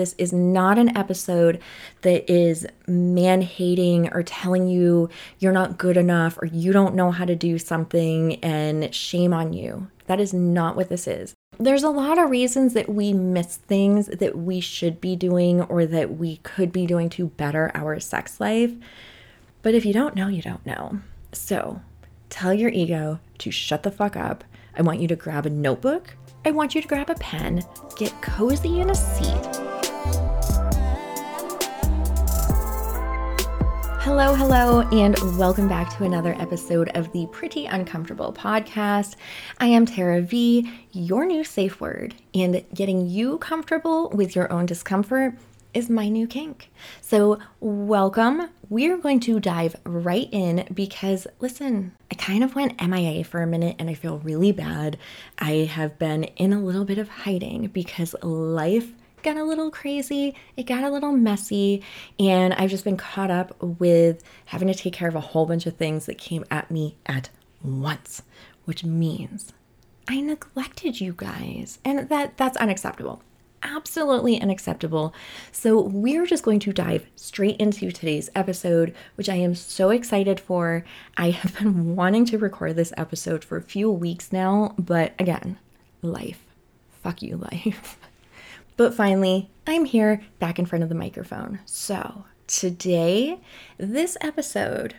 This is not an episode that is man hating or telling you you're not good enough or you don't know how to do something and shame on you. That is not what this is. There's a lot of reasons that we miss things that we should be doing or that we could be doing to better our sex life. But if you don't know, you don't know. So tell your ego to shut the fuck up. I want you to grab a notebook. I want you to grab a pen, get cozy in a seat. Hello, hello, and welcome back to another episode of the Pretty Uncomfortable podcast. I am Tera Vee, your new safe word, and getting you comfortable with your own discomfort is my new kink. So, welcome. We're going to dive right in because, listen, I kind of went MIA for a minute and I feel really bad. I have been in a little bit of hiding because life got a little crazy, it got a little messy, and I've just been caught up with having to take care of a whole bunch of things that came at me at once, which means I neglected you guys. And that that's unacceptable absolutely unacceptable. So, we're just going to dive straight into today's episode, which I am so excited for. I have been wanting to record this episode for a few weeks now, but again, life. Fuck you, life. But finally, I'm here back in front of the microphone. So, today, this episode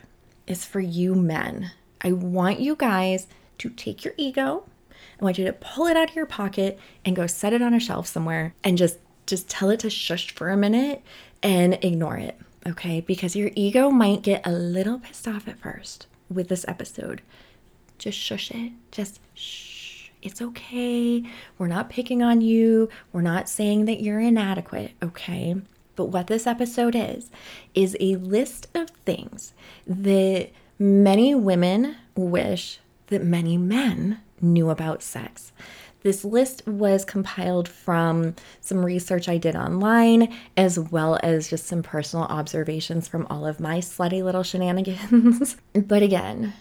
is for you men. I want you guys to take your ego I want you to pull it out of your pocket and go set it on a shelf somewhere and just just tell it to shush for a minute and ignore it, okay? Because your ego might get a little pissed off at first with this episode. Just shush it. Just shh. It's okay. We're not picking on you. We're not saying that you're inadequate, okay? But what this episode is, is a list of things that many women wish that many men knew about sex. This list was compiled from some research I did online, as well as just some personal observations from all of my slutty little shenanigans. but again,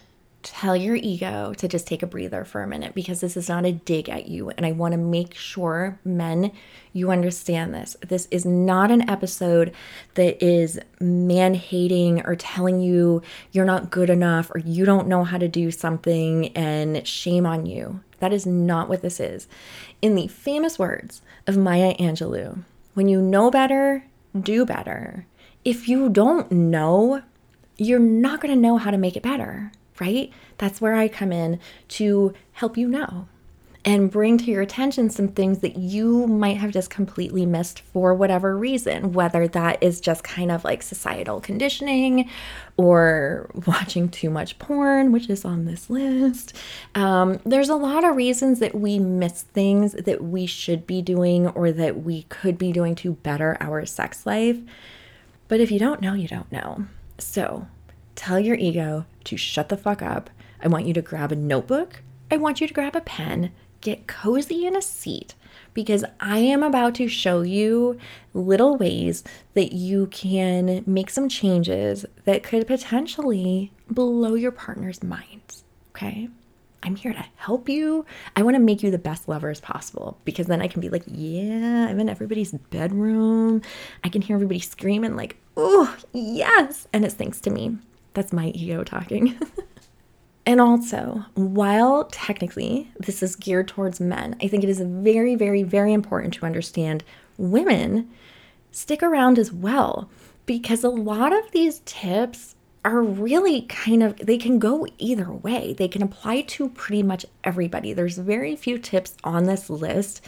tell your ego to just take a breather for a minute because this is not a dig at you. And I want to make sure, men, you understand this. This is not an episode that is man hating or telling you you're not good enough or you don't know how to do something and shame on you. That is not what this is. In the famous words of Maya Angelou, when you know better, do better. If you don't know, you're not going to know how to make it better right? That's where I come in to help you know and bring to your attention some things that you might have just completely missed for whatever reason, whether that is just kind of like societal conditioning or watching too much porn, which is on this list. Um, there's a lot of reasons that we miss things that we should be doing or that we could be doing to better our sex life. But if you don't know, you don't know. So, Tell your ego to shut the fuck up. I want you to grab a notebook. I want you to grab a pen, get cozy in a seat, because I am about to show you little ways that you can make some changes that could potentially blow your partner's minds. Okay? I'm here to help you. I want to make you the best lover as possible because then I can be like, yeah, I'm in everybody's bedroom. I can hear everybody screaming, like, oh, yes. And it's thanks to me. That's my ego talking. and also, while technically this is geared towards men, I think it is very, very, very important to understand women stick around as well because a lot of these tips are really kind of they can go either way. They can apply to pretty much everybody. There's very few tips on this list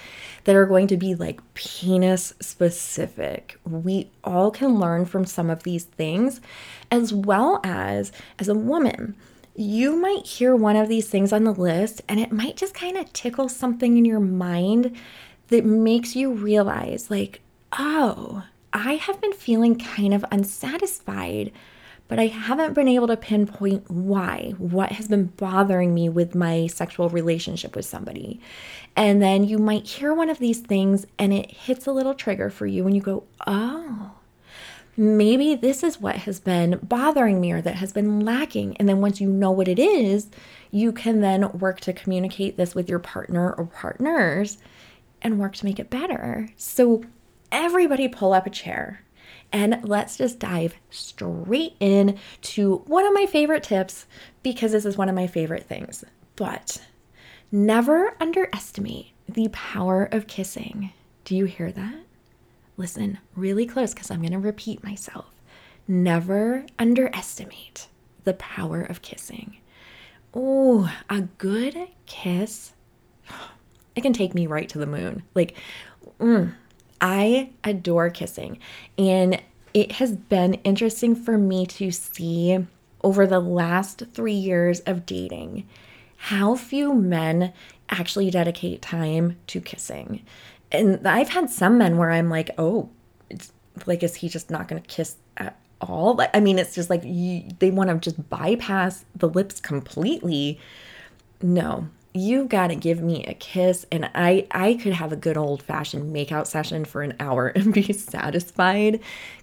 that are going to be like penis specific. We all can learn from some of these things as well as as a woman. You might hear one of these things on the list and it might just kind of tickle something in your mind that makes you realize like, "Oh, I have been feeling kind of unsatisfied." But I haven't been able to pinpoint why, what has been bothering me with my sexual relationship with somebody. And then you might hear one of these things and it hits a little trigger for you, and you go, oh, maybe this is what has been bothering me or that has been lacking. And then once you know what it is, you can then work to communicate this with your partner or partners and work to make it better. So everybody pull up a chair and let's just dive straight in to one of my favorite tips because this is one of my favorite things. But never underestimate the power of kissing. Do you hear that? Listen really close because I'm going to repeat myself. Never underestimate the power of kissing. Oh, a good kiss. It can take me right to the moon. Like, mm, I adore kissing. And it has been interesting for me to see over the last three years of dating how few men actually dedicate time to kissing. And I've had some men where I'm like, oh, it's like, is he just not going to kiss at all? I mean, it's just like you, they want to just bypass the lips completely. No, you got to give me a kiss and I I could have a good old fashioned makeout session for an hour and be satisfied.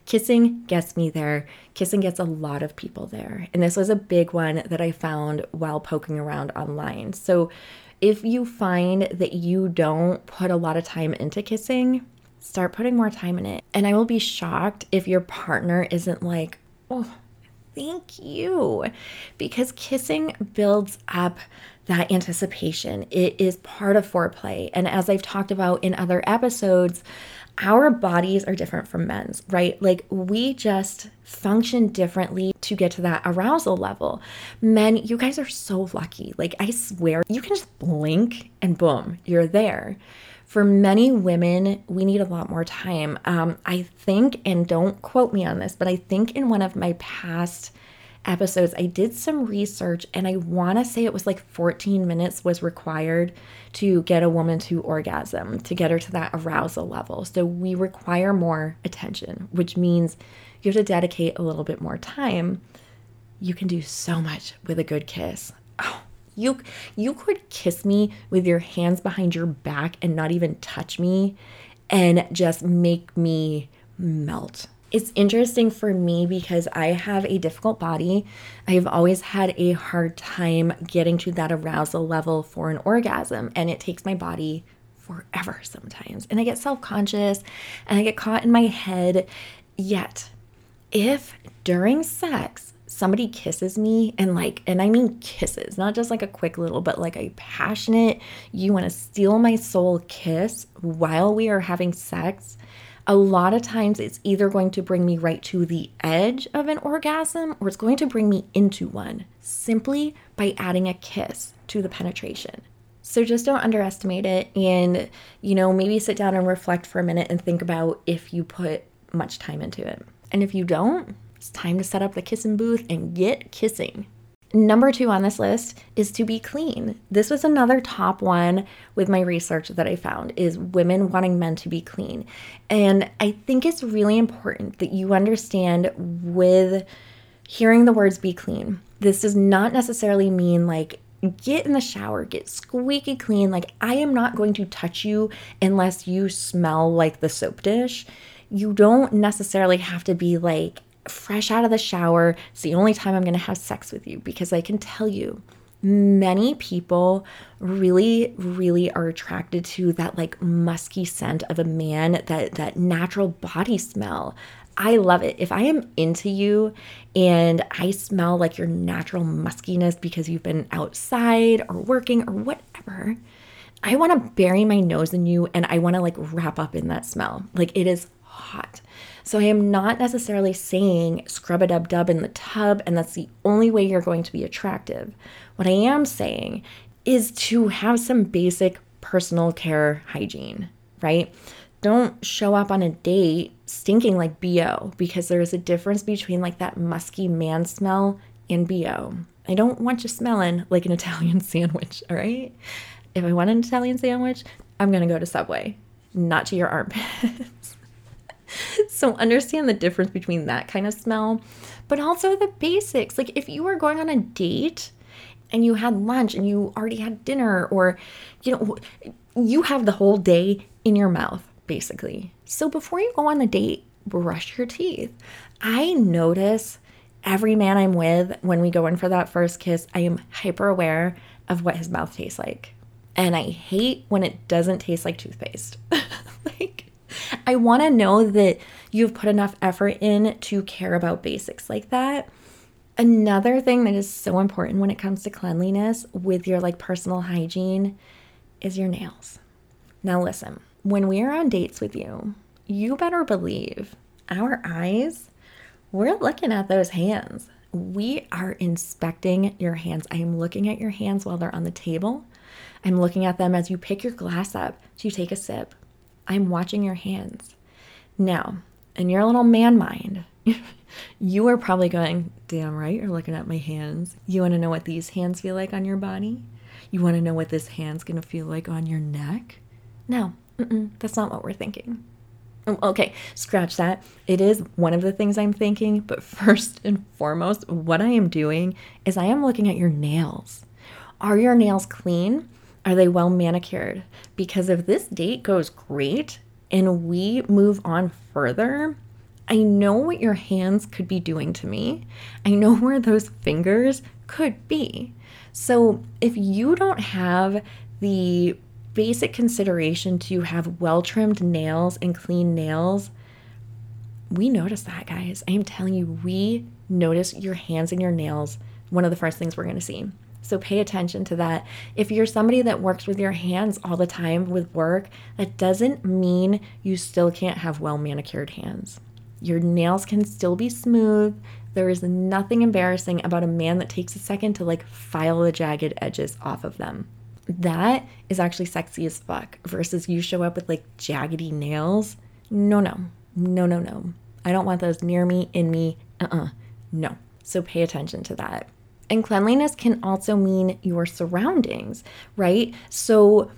Kissing gets me there. Kissing gets a lot of people there. And this was a big one that I found while poking around online. So if you find that you don't put a lot of time into kissing, start putting more time in it. And I will be shocked if your partner isn't like, "Oh, thank you." Because kissing builds up that anticipation. It is part of foreplay. And as I've talked about in other episodes, our bodies are different from men's, right? Like we just function differently to get to that arousal level. Men, you guys are so lucky. Like I swear, you can just blink and boom, you're there. For many women, we need a lot more time. Um, I think, and don't quote me on this, but I think in one of my past episodes, I did some research and I want to say it was like 14 minutes was required to get a woman to orgasm, to get her to that arousal level. So we require more attention, which means you have to dedicate a little bit more time. You can do so much with a good kiss. Oh, you you could kiss me with your hands behind your back and not even touch me and just make me melt it's interesting for me because I have a difficult body. I've always had a hard time getting to that arousal level for an orgasm, and it takes my body forever sometimes. And I get self conscious and I get caught in my head. Yet, if during sex, somebody kisses me and like and i mean kisses not just like a quick little but like a passionate you want to steal my soul kiss while we are having sex a lot of times it's either going to bring me right to the edge of an orgasm or it's going to bring me into one simply by adding a kiss to the penetration. So just don't underestimate it and, you know, maybe sit down and reflect for a minute and think about if you put much time into it. And if you don't, it's time to set up the kissing booth and get kissing. Number two on this list is to be clean. This was another top one with my research that I found is women wanting men to be clean. And I think it's really important that you understand with hearing the words be clean. This does not necessarily mean like get in the shower, get squeaky clean. Like I am not going to touch you unless you smell like the soap dish. You don't necessarily have to be like fresh out of the shower. It's the only time I'm going to have sex with you because I can tell you many people really really are attracted to that like musky scent of a man that that natural body smell I love it. If I am into you and I smell like your natural muskiness because you've been outside or working or whatever, I want to bury my nose in you and I want to like wrap up in that smell. Like it is hot. So I am not necessarily saying scrub a dub dub in the tub and that's the only way you're going to be attractive. What I am saying is to have some basic personal care hygiene, right? Don't show up on a date stinking like BO because there is a difference between like that musky man smell and BO. I don't want you smelling like an Italian sandwich, all right? If I want an Italian sandwich, I'm gonna go to Subway, not to your armpits. so understand the difference between that kind of smell, but also the basics. Like if you were going on a date and you had lunch and you already had dinner or you know you have the whole day in your mouth basically. So before you go on the date, brush your teeth. I notice every man I'm with when we go in for that first kiss, I am hyper aware of what his mouth tastes like. And I hate when it doesn't taste like toothpaste. like I want to know that you've put enough effort in to care about basics like that. Another thing that is so important when it comes to cleanliness with your like personal hygiene is your nails. Now, listen, when we are on dates with you, you better believe our eyes, we're looking at those hands. We are inspecting your hands. I am looking at your hands while they're on the table. I'm looking at them as you pick your glass up to take a sip. I'm watching your hands. Now, in your little man mind, you are probably going, damn right, you're looking at my hands. You want to know what these hands feel like on your body? You want to know what this hand's going to feel like on your neck? No, that's not what we're thinking. Oh, okay, scratch that. It is one of the things I'm thinking, but first and foremost, what I am doing is I am looking at your nails. Are your nails clean? Are they well manicured? Because if this date goes great and we move on further, I know what your hands could be doing to me. I know where those fingers could be. So if you don't have the basic consideration to have well trimmed nails and clean nails, we notice that, guys. I am telling you, we notice your hands and your nails. One of the first things we're going to see. So pay attention to that. If you're somebody that works with your hands all the time with work, that doesn't mean you still can't have well manicured hands. Your nails can still be smooth. There is nothing embarrassing about a man that takes a second to like file the jagged edges off of them. That is actually sexy as fuck versus you show up with like jaggedy nails. No, no, no, no, no. I don't want those near me, in me. Uh uh-uh. uh. No. So pay attention to that. And cleanliness can also mean your surroundings, right? So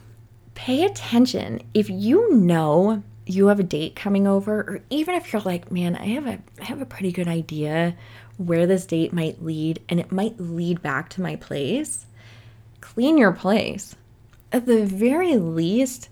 pay attention. If you know you have a date coming over, or even if you're like, man, I have a I have a pretty good idea where this date might lead, and it might lead back to my place, clean your place. At the very least,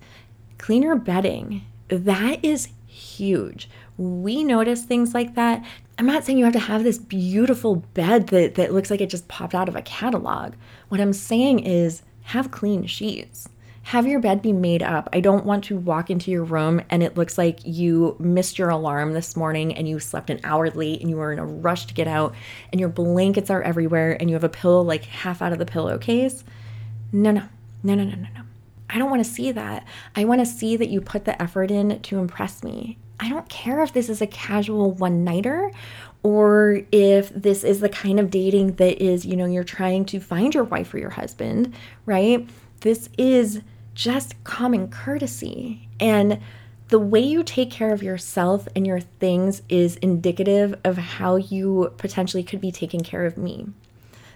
clean your bedding. That is huge. We notice things like that. I'm not saying you have to have this beautiful bed that, that looks like it just popped out of a catalog. What I'm saying is have clean sheets. Have your bed be made up. I don't want to walk into your room and it looks like you missed your alarm this morning and you slept an hour late and you were in a rush to get out and your blankets are everywhere and you have a pillow like half out of the pillowcase. No, no, no, no, no, no, no. I don't want to see that. I want to see that you put the effort in to impress me. I don't care if this is a casual one nighter or if this is the kind of dating that is, you know, you're trying to find your wife or your husband, right? This is just common courtesy. And the way you take care of yourself and your things is indicative of how you potentially could be taking care of me.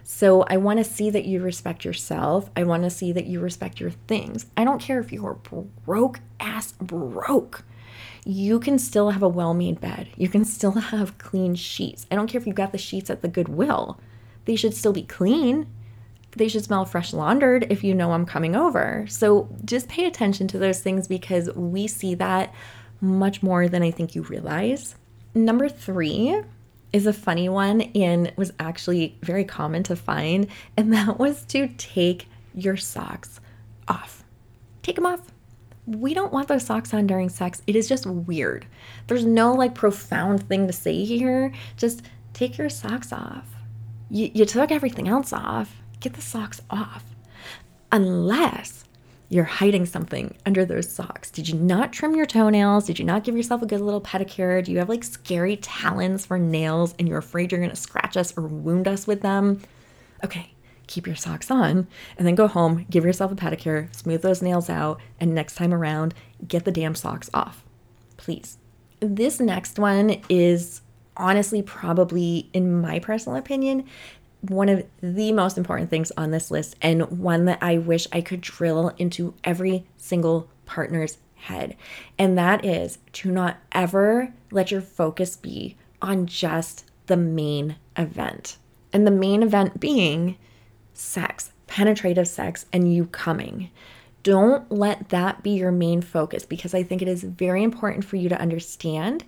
So I want to see that you respect yourself. I want to see that you respect your things. I don't care if you're broke ass broke you can still have a well made bed. You can still have clean sheets. I don't care if you got the sheets at the Goodwill, they should still be clean. They should smell fresh laundered if you know I'm coming over. So just pay attention to those things because we see that much more than I think you realize. Number three is a funny one and was actually very common to find, and that was to take your socks off. Take them off we don't want those socks on during sex. It is just weird. There's no like profound thing to say here. Just take your socks off. You, you took everything else off. Get the socks off. Unless you're hiding something under those socks. Did you not trim your toenails? Did you not give yourself a good little pedicure? Do you have like scary talons for nails and you're afraid you're gonna scratch us or wound us with them? Okay, keep your socks on, and then go home, give yourself a pedicure, smooth those nails out, and next time around, get the damn socks off. Please. This next one is honestly probably, in my personal opinion, one of the most important things on this list, and one that I wish I could drill into every single partner's head. And that is to not ever let your focus be on just the main event. And the main event being sex, penetrative sex, and you coming. Don't let that be your main focus because I think it is very important for you to understand.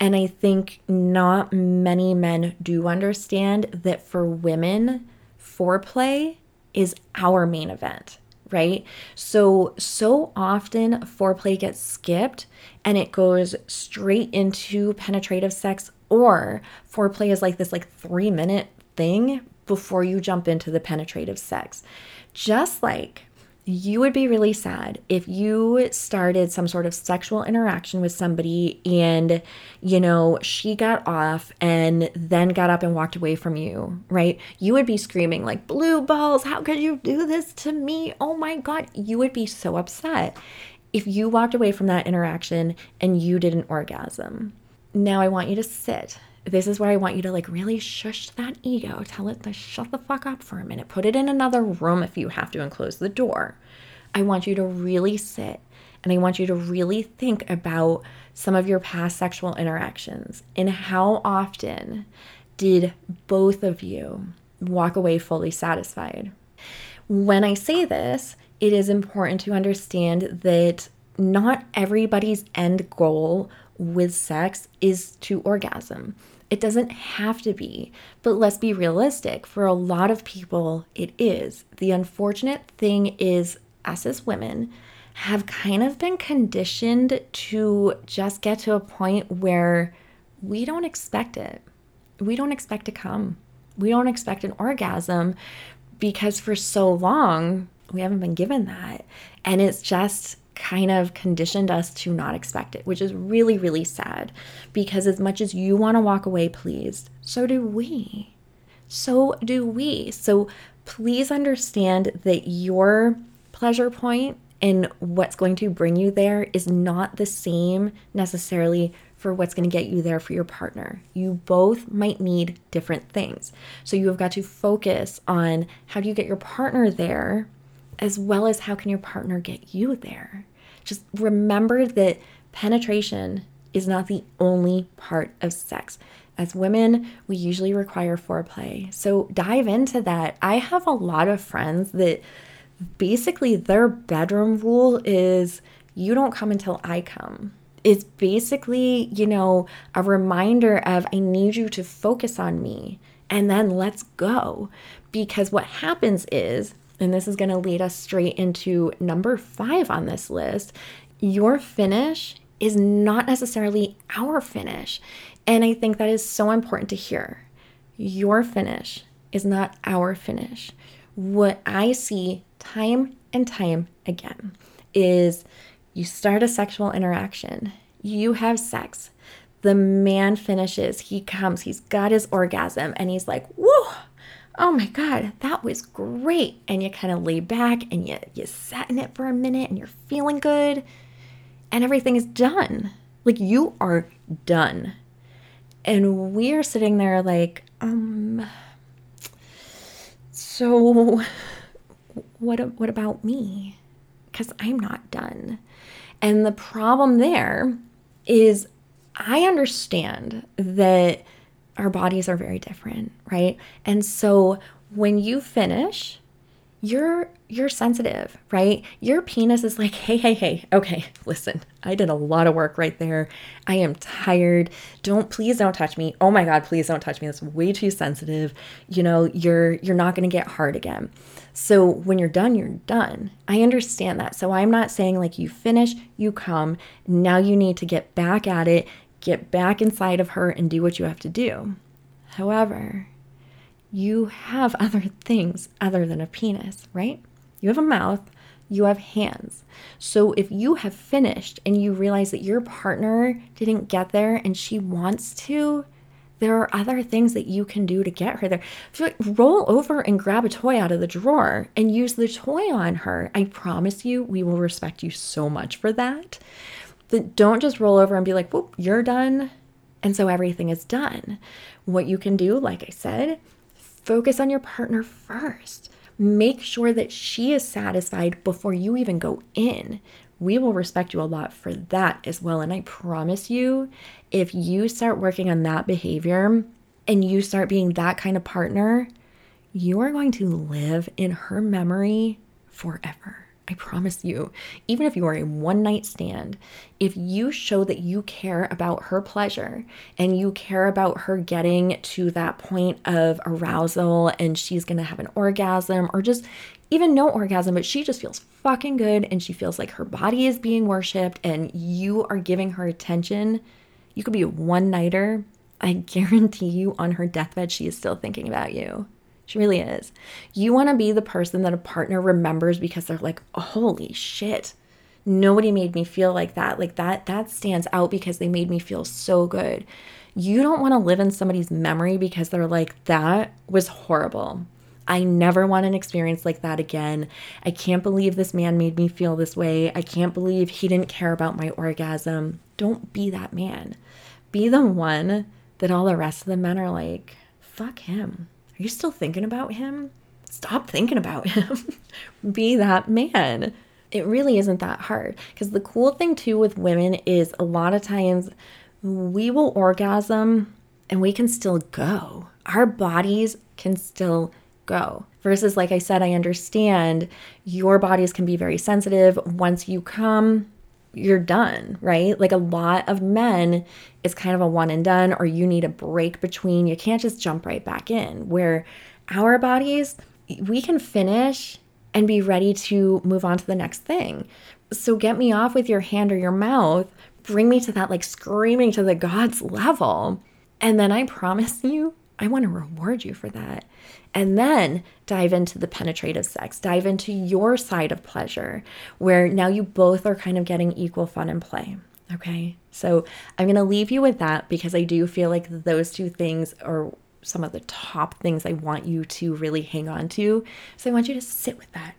And I think not many men do understand that for women, foreplay is our main event, right? So, so often foreplay gets skipped and it goes straight into penetrative sex, or foreplay is like this like three minute thing before you jump into the penetrative sex. Just like you would be really sad if you started some sort of sexual interaction with somebody and, you know, she got off and then got up and walked away from you, right? You would be screaming, like, blue balls, how could you do this to me? Oh my God. You would be so upset if you walked away from that interaction and you did an orgasm. Now I want you to sit this is where I want you to like really shush that ego. Tell it to shut the fuck up for a minute. Put it in another room if you have to and close the door. I want you to really sit and I want you to really think about some of your past sexual interactions and how often did both of you walk away fully satisfied. When I say this, it is important to understand that not everybody's end goal with sex is to orgasm. It doesn't have to be, but let's be realistic. For a lot of people, it is. The unfortunate thing is, us as women have kind of been conditioned to just get to a point where we don't expect it. We don't expect to come. We don't expect an orgasm because for so long, we haven't been given that. And it's just kind of conditioned us to not expect it, which is really, really sad because as much as you want to walk away pleased, so do we. So do we. So please understand that your pleasure point and what's going to bring you there is not the same necessarily for what's going to get you there for your partner. You both might need different things. So you have got to focus on how do you get your partner there as well as how can your partner get you there. Just remember that penetration is not the only part of sex. As women, we usually require foreplay. So dive into that. I have a lot of friends that basically their bedroom rule is you don't come until I come. It's basically, you know, a reminder of I need you to focus on me and then let's go. Because what happens is and this is going to lead us straight into number five on this list. Your finish is not necessarily our finish. And I think that is so important to hear. Your finish is not our finish. What I see time and time again is you start a sexual interaction, you have sex, the man finishes, he comes, he's got his orgasm, and he's like, whoa oh my God, that was great. And you kind of lay back and you, you sat in it for a minute and you're feeling good and everything is done. Like you are done. And we're sitting there like, um, so what, what about me? Because I'm not done. And the problem there is I understand that our bodies are very different, right? And so when you finish, you're you're sensitive, right? Your penis is like, "Hey, hey, hey. Okay, listen. I did a lot of work right there. I am tired. Don't please don't touch me. Oh my god, please don't touch me. That's way too sensitive. You know, you're you're not going to get hard again." So when you're done, you're done. I understand that. So I'm not saying like you finish, you come, now you need to get back at it, get back inside of her and do what you have to do. However, you have other things other than a penis, right? You have a mouth, you have hands. So if you have finished and you realize that your partner didn't get there and she wants to, there are other things that you can do to get her there. Like, roll over and grab a toy out of the drawer and use the toy on her. I promise you, we will respect you so much for that don't just roll over and be like, whoop, you're done. And so everything is done. What you can do, like I said, focus on your partner first. Make sure that she is satisfied before you even go in. We will respect you a lot for that as well. And I promise you, if you start working on that behavior and you start being that kind of partner, you are going to live in her memory forever. I promise you, even if you are a one night stand, if you show that you care about her pleasure and you care about her getting to that point of arousal and she's gonna have an orgasm or just even no orgasm, but she just feels fucking good and she feels like her body is being worshiped and you are giving her attention, you could be a one nighter. I guarantee you on her deathbed, she is still thinking about you. She really is. You want to be the person that a partner remembers because they're like, holy shit. Nobody made me feel like that. Like that that stands out because they made me feel so good. You don't want to live in somebody's memory because they're like that was horrible. I never want an experience like that again. I can't believe this man made me feel this way. I can't believe he didn't care about my orgasm. Don't be that man. Be the one that all the rest of the men are like, fuck him. Are you still thinking about him? Stop thinking about him. Be that man. It really isn't that hard. Because the cool thing too with women is a lot of times we will orgasm and we can still go. Our bodies can still go. Versus, like I said, I understand your bodies can be very sensitive. Once you come, you're done, right? Like a lot of men, it's kind of a one and done, or you need a break between. You can't just jump right back in. Where our bodies, we can finish and be ready to move on to the next thing. So get me off with your hand or your mouth. Bring me to that like screaming to the gods level. And then I promise you, I want to reward you for that. And then dive into the penetrative sex, dive into your side of pleasure, where now you both are kind of getting equal fun and play. Okay. So I'm going to leave you with that because I do feel like those two things are some of the top things I want you to really hang on to. So I want you to sit with that,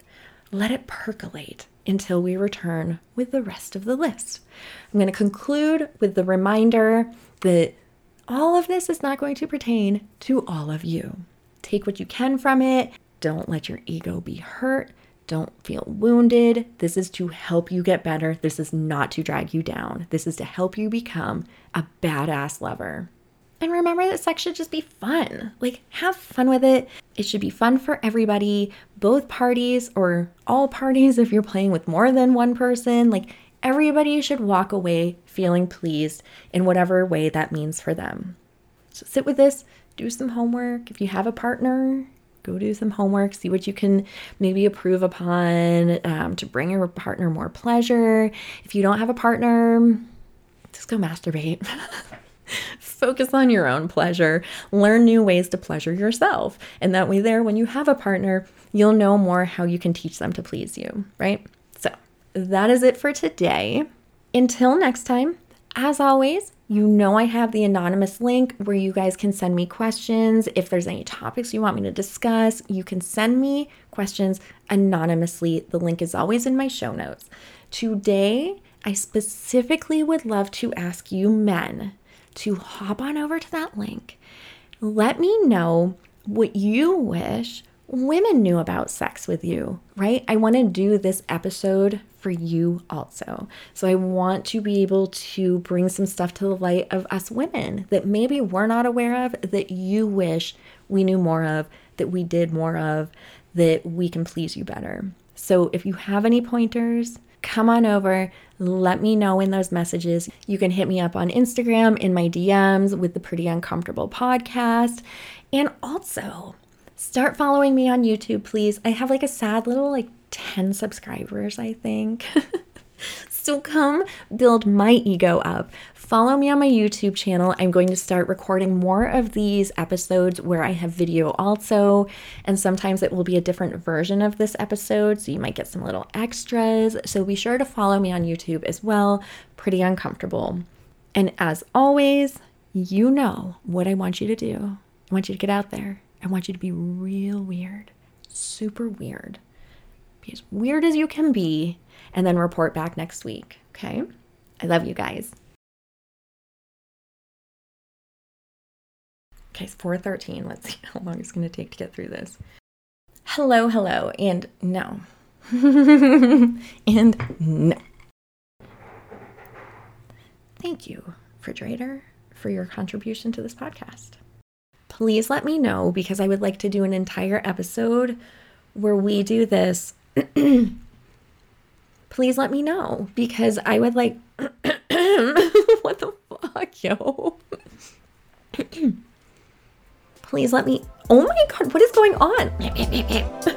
let it percolate until we return with the rest of the list. I'm going to conclude with the reminder that all of this is not going to pertain to all of you. Take what you can from it. Don't let your ego be hurt. Don't feel wounded. This is to help you get better. This is not to drag you down. This is to help you become a badass lover. And remember that sex should just be fun. Like, have fun with it. It should be fun for everybody, both parties or all parties if you're playing with more than one person. Like, everybody should walk away feeling pleased in whatever way that means for them. So, sit with this, do some homework. If you have a partner, go do some homework, see what you can maybe improve upon um, to bring your partner more pleasure. If you don't have a partner, just go masturbate. Focus on your own pleasure. Learn new ways to pleasure yourself. And that way, there, when you have a partner, you'll know more how you can teach them to please you, right? That is it for today. Until next time, as always, you know, I have the anonymous link where you guys can send me questions. If there's any topics you want me to discuss, you can send me questions anonymously. The link is always in my show notes. Today, I specifically would love to ask you men to hop on over to that link. Let me know what you wish women knew about sex with you, right? I want to do this episode for you also. So I want to be able to bring some stuff to the light of us women that maybe we're not aware of, that you wish we knew more of, that we did more of, that we can please you better. So if you have any pointers, come on over. Let me know in those messages. You can hit me up on Instagram in my DMs with the Pretty Uncomfortable podcast. And also, start following me on YouTube, please. I have like a sad little like 10 subscribers, I think. so come build my ego up. Follow me on my YouTube channel. I'm going to start recording more of these episodes where I have video also, and sometimes it will be a different version of this episode, so you might get some little extras. So be sure to follow me on YouTube as well. Pretty uncomfortable. And as always, you know what I want you to do. I want you to get out there. I want you to be real weird, super weird be as weird as you can be, and then report back next week. Okay? I love you guys. Okay, it's 413. Let's see how long it's going to take to get through this. Hello, hello, and no. and no. Thank you, refrigerator, for your contribution to this podcast. Please let me know because I would like to do an entire episode where we do this please let me know because I would like. what the fuck, yo? please let me. Oh my god, what is going on?